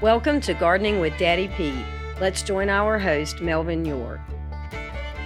Welcome to Gardening with Daddy Pete. Let's join our host, Melvin York.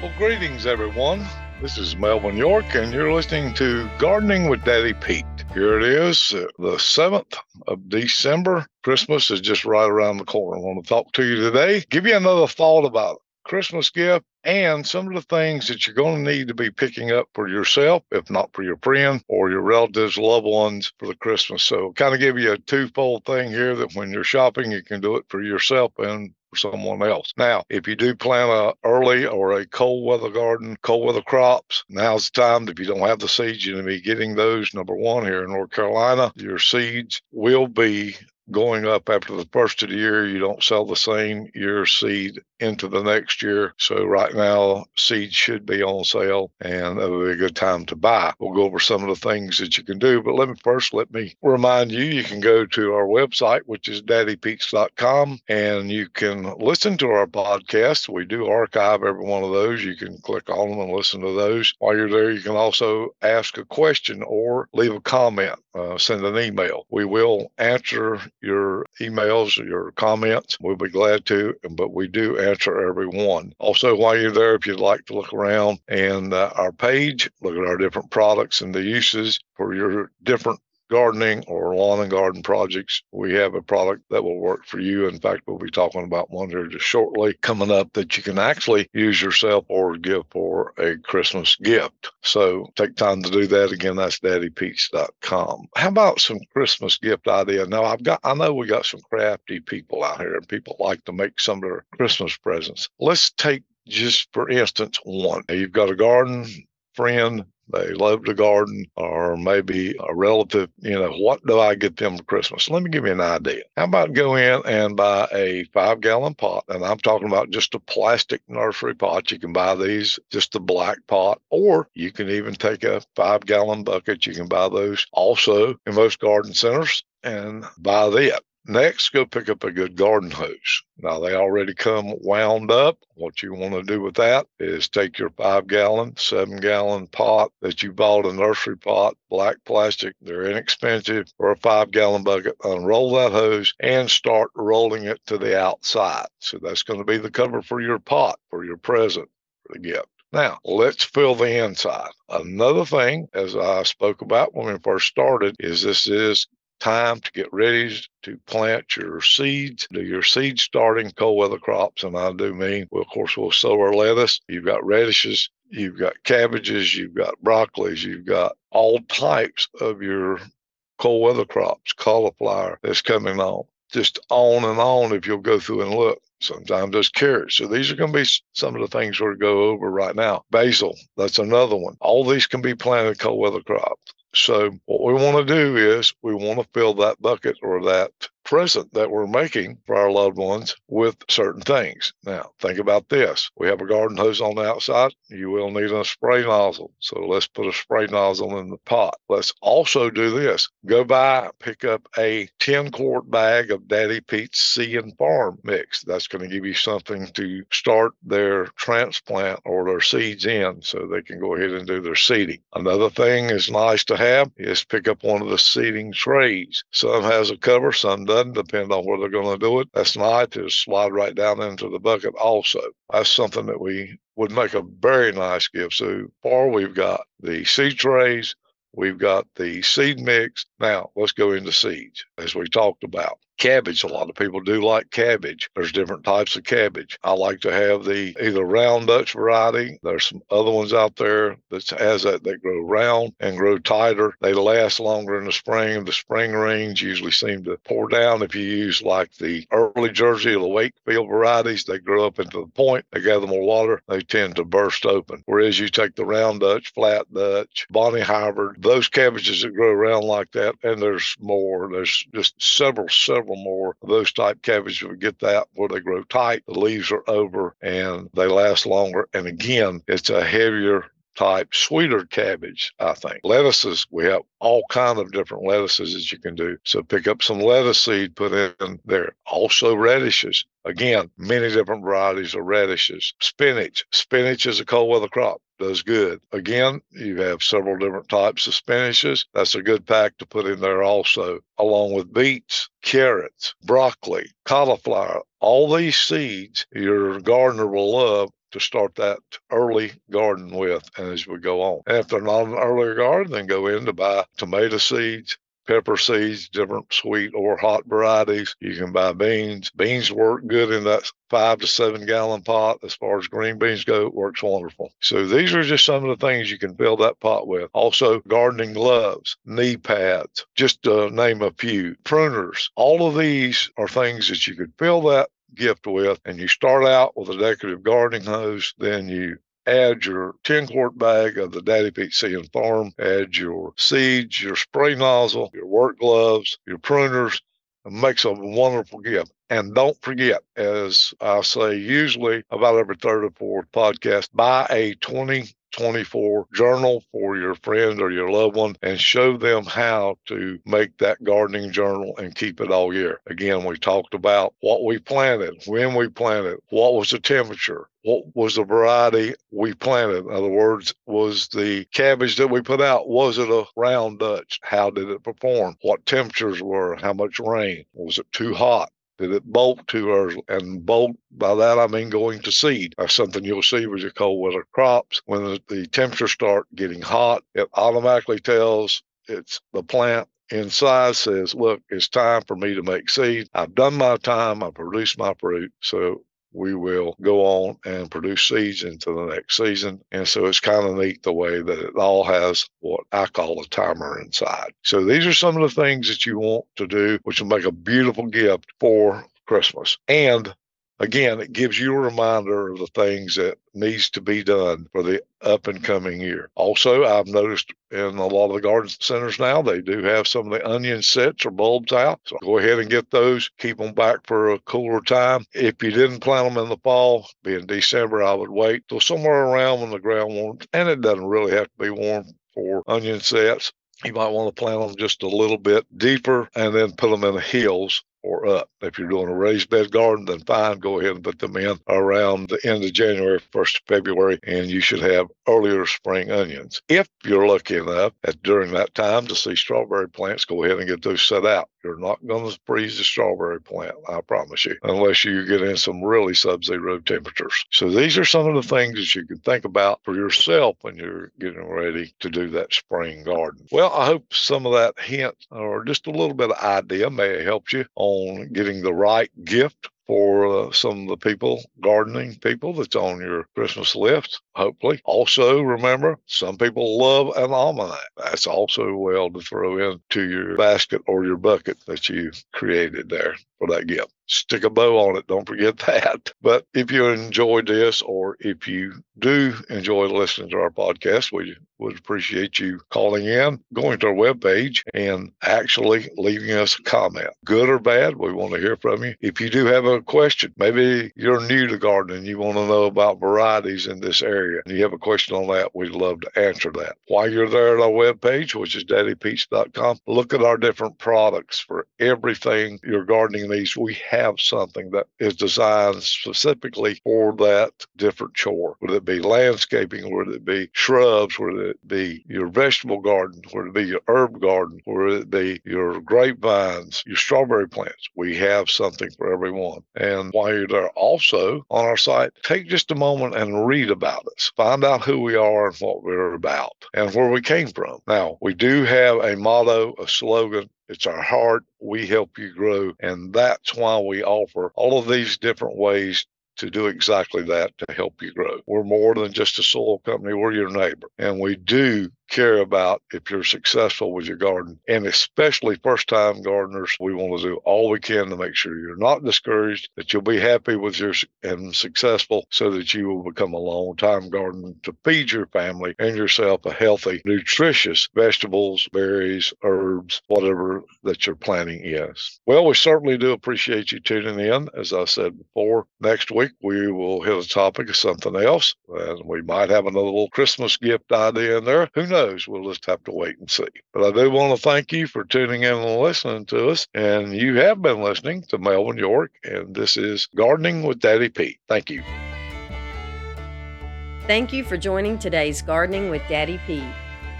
Well, greetings, everyone. This is Melvin York, and you're listening to Gardening with Daddy Pete. Here it is, uh, the 7th of December. Christmas is just right around the corner. I want to talk to you today, give you another thought about Christmas gift and some of the things that you're going to need to be picking up for yourself, if not for your friend or your relatives, loved ones for the Christmas. So, kind of give you a twofold thing here that when you're shopping, you can do it for yourself and for someone else. Now, if you do plant a early or a cold weather garden, cold weather crops, now's the time. If you don't have the seeds, you're going to be getting those. Number one, here in North Carolina, your seeds will be going up after the first of the year. You don't sell the same year seed into the next year. So right now, seeds should be on sale and it'll be a good time to buy. We'll go over some of the things that you can do. But let me first let me remind you you can go to our website, which is daddypetes.com, and you can listen to our podcast. We do archive every one of those. You can click on them and listen to those. While you're there, you can also ask a question or leave a comment, uh, send an email. We will answer your emails, your comments. We'll be glad to, but we do answer every one. Also, while you're there, if you'd like to look around and uh, our page, look at our different products and the uses for your different gardening or lawn and garden projects, we have a product that will work for you. In fact, we'll be talking about one here just shortly coming up that you can actually use yourself or give for a Christmas gift. So take time to do that. Again, that's daddypetes.com. How about some Christmas gift idea? Now, I've got, I know we got some crafty people out here and people like to make some of their Christmas presents. Let's take just for instance one. You've got a garden friend they love to garden, or maybe a relative, you know, what do I get them for Christmas? Let me give you an idea. How about go in and buy a five gallon pot? And I'm talking about just a plastic nursery pot. You can buy these, just a black pot, or you can even take a five gallon bucket. You can buy those also in most garden centers and buy that. Next, go pick up a good garden hose. Now, they already come wound up. What you want to do with that is take your five gallon, seven gallon pot that you bought a nursery pot, black plastic, they're inexpensive, or a five gallon bucket, unroll that hose and start rolling it to the outside. So that's going to be the cover for your pot, for your present, for the gift. Now, let's fill the inside. Another thing, as I spoke about when we first started, is this is time to get ready to plant your seeds, do your seed starting cold weather crops. And I do mean, well, of course, we'll sow our lettuce. You've got radishes, you've got cabbages, you've got broccolis, you've got all types of your cold weather crops, cauliflower that's coming on. Just on and on if you'll go through and look. Sometimes there's carrots. So these are going to be some of the things we're going to go over right now. Basil, that's another one. All these can be planted cold weather crops. So what we want to do is we want to fill that bucket or that present that we're making for our loved ones with certain things. Now, think about this. We have a garden hose on the outside. You will need a spray nozzle. So let's put a spray nozzle in the pot. Let's also do this. Go buy, pick up a 10 quart bag of Daddy Pete's Seed and Farm mix. That's going to give you something to start their transplant or their seeds in so they can go ahead and do their seeding. Another thing is nice to have is pick up one of the seeding trays. Some has a cover, some doesn't, depend on where they're going to do it. That's nice to slide right down into the bucket also. That's something that we would make a very nice gift. So far, we've got the seed trays, we've got the seed mix. Now, let's go into seeds, as we talked about cabbage. A lot of people do like cabbage. There's different types of cabbage. I like to have the either round Dutch variety. There's some other ones out there that has that they grow round and grow tighter. They last longer in the spring. The spring rains usually seem to pour down. If you use like the early Jersey or the Wakefield varieties, they grow up into the point. They gather more water. They tend to burst open. Whereas you take the round Dutch, flat Dutch, Bonnie Hybrid, those cabbages that grow around like that, and there's more. There's just several, several several more of those type cabbage. We get that where they grow tight, the leaves are over, and they last longer. And again, it's a heavier type sweeter cabbage, I think. Lettuces, we have all kind of different lettuces that you can do. So pick up some lettuce seed, put in there. Also radishes. Again, many different varieties of radishes. Spinach. Spinach is a cold weather crop does good. Again, you have several different types of spinaches. That's a good pack to put in there also, along with beets, carrots, broccoli, cauliflower. All these seeds your gardener will love to start that early garden with and as we go on. And if they're not an earlier garden, then go in to buy tomato seeds, pepper seeds, different sweet or hot varieties. You can buy beans. Beans work good in that five to seven gallon pot. As far as green beans go, it works wonderful. So these are just some of the things you can fill that pot with. Also, gardening gloves, knee pads, just to name a few. Pruners. All of these are things that you could fill that gift with. And you start out with a decorative gardening hose, then you add your 10 quart bag of the Daddy Pete Seed and Farm, add your seeds, your spray nozzle, your work gloves, your pruners. It makes a wonderful gift. And don't forget, as I say usually about every third or fourth podcast, buy a 2024 journal for your friend or your loved one and show them how to make that gardening journal and keep it all year. Again, we talked about what we planted, when we planted, what was the temperature, what was the variety we planted? In other words, was the cabbage that we put out, was it a round Dutch? How did it perform? What temperatures were? How much rain? Was it too hot? Did it bolt too early? And bolt, by that I mean going to seed. That's something you'll see with your cold weather crops. When the, the temperatures start getting hot, it automatically tells it's the plant inside says, look, it's time for me to make seed. I've done my time. I've produced my fruit. So we will go on and produce seeds into the next season. And so it's kind of neat the way that it all has what I call a timer inside. So these are some of the things that you want to do, which will make a beautiful gift for Christmas. And again, it gives you a reminder of the things that needs to be done for the up and coming year. Also, I've noticed in a lot of the garden centers now, they do have some of the onion sets or bulbs out. So go ahead and get those. Keep them back for a cooler time. If you didn't plant them in the fall, being December, I would wait till somewhere around when the ground warms. And it doesn't really have to be warm for onion sets. You might want to plant them just a little bit deeper and then put them in the hills or up. If you're doing a raised bed garden, then fine, go ahead and put them in around the end of January, 1st of February, and you should have earlier spring onions. If you're lucky enough at during that time to see strawberry plants, go ahead and get those set out. You're not going to freeze the strawberry plant, I promise you, unless you get in some really sub zero temperatures. So these are some of the things that you can think about for yourself when you're getting ready to do that spring garden. Well, I hope some of that hint or just a little bit of idea may have helped you on getting the right gift for uh, some of the people, gardening people that's on your Christmas list, hopefully. Also, remember, some people love an almanac. That's also well to throw into your basket or your bucket that you created there for that gift. Stick a bow on it. Don't forget that. But if you enjoyed this, or if you do enjoy listening to our podcast, we would appreciate you calling in, going to our webpage, and actually leaving us a comment. Good or bad, we want to hear from you. If you do have a question, maybe you're new to gardening, you want to know about varieties in this area, and you have a question on that, we'd love to answer that. While you're there at our webpage, which is daddypetes.com, look at our different products for everything your gardening needs. We have something that is designed specifically for that different chore. Would it be landscaping? Would it be shrubs? Would it be your vegetable garden? Would it be your herb garden? Would it be your grapevines, your strawberry plants? We have something for everyone. And while you're there, also on our site, take just a moment and read about us. Find out who we are and what we're about and where we came from. Now, we do have a motto, a slogan, it's our heart. We help you grow. And that's why we offer all of these different ways to do exactly that to help you grow. We're more than just a soil company, we're your neighbor. And we do care about if you're successful with your garden. And especially first time gardeners, we want to do all we can to make sure you're not discouraged, that you'll be happy with your and successful so that you will become a long time gardener to feed your family and yourself a healthy, nutritious vegetables, berries, herbs, whatever that you're planting is. Well, we certainly do appreciate you tuning in. As I said before, next week we will hit a topic of something else, and we might have another little Christmas gift idea in there. Who knows? We'll just have to wait and see. But I do want to thank you for tuning in and listening to us. And you have been listening to Melvin York, and this is Gardening with Daddy Pete. Thank you. Thank you for joining today's Gardening with Daddy Pete.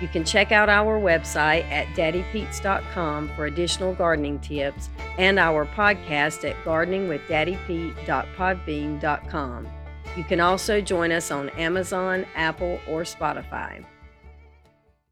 You can check out our website at daddypetes.com for additional gardening tips and our podcast at gardeningwithdaddypete.podbean.com. You can also join us on Amazon, Apple, or Spotify.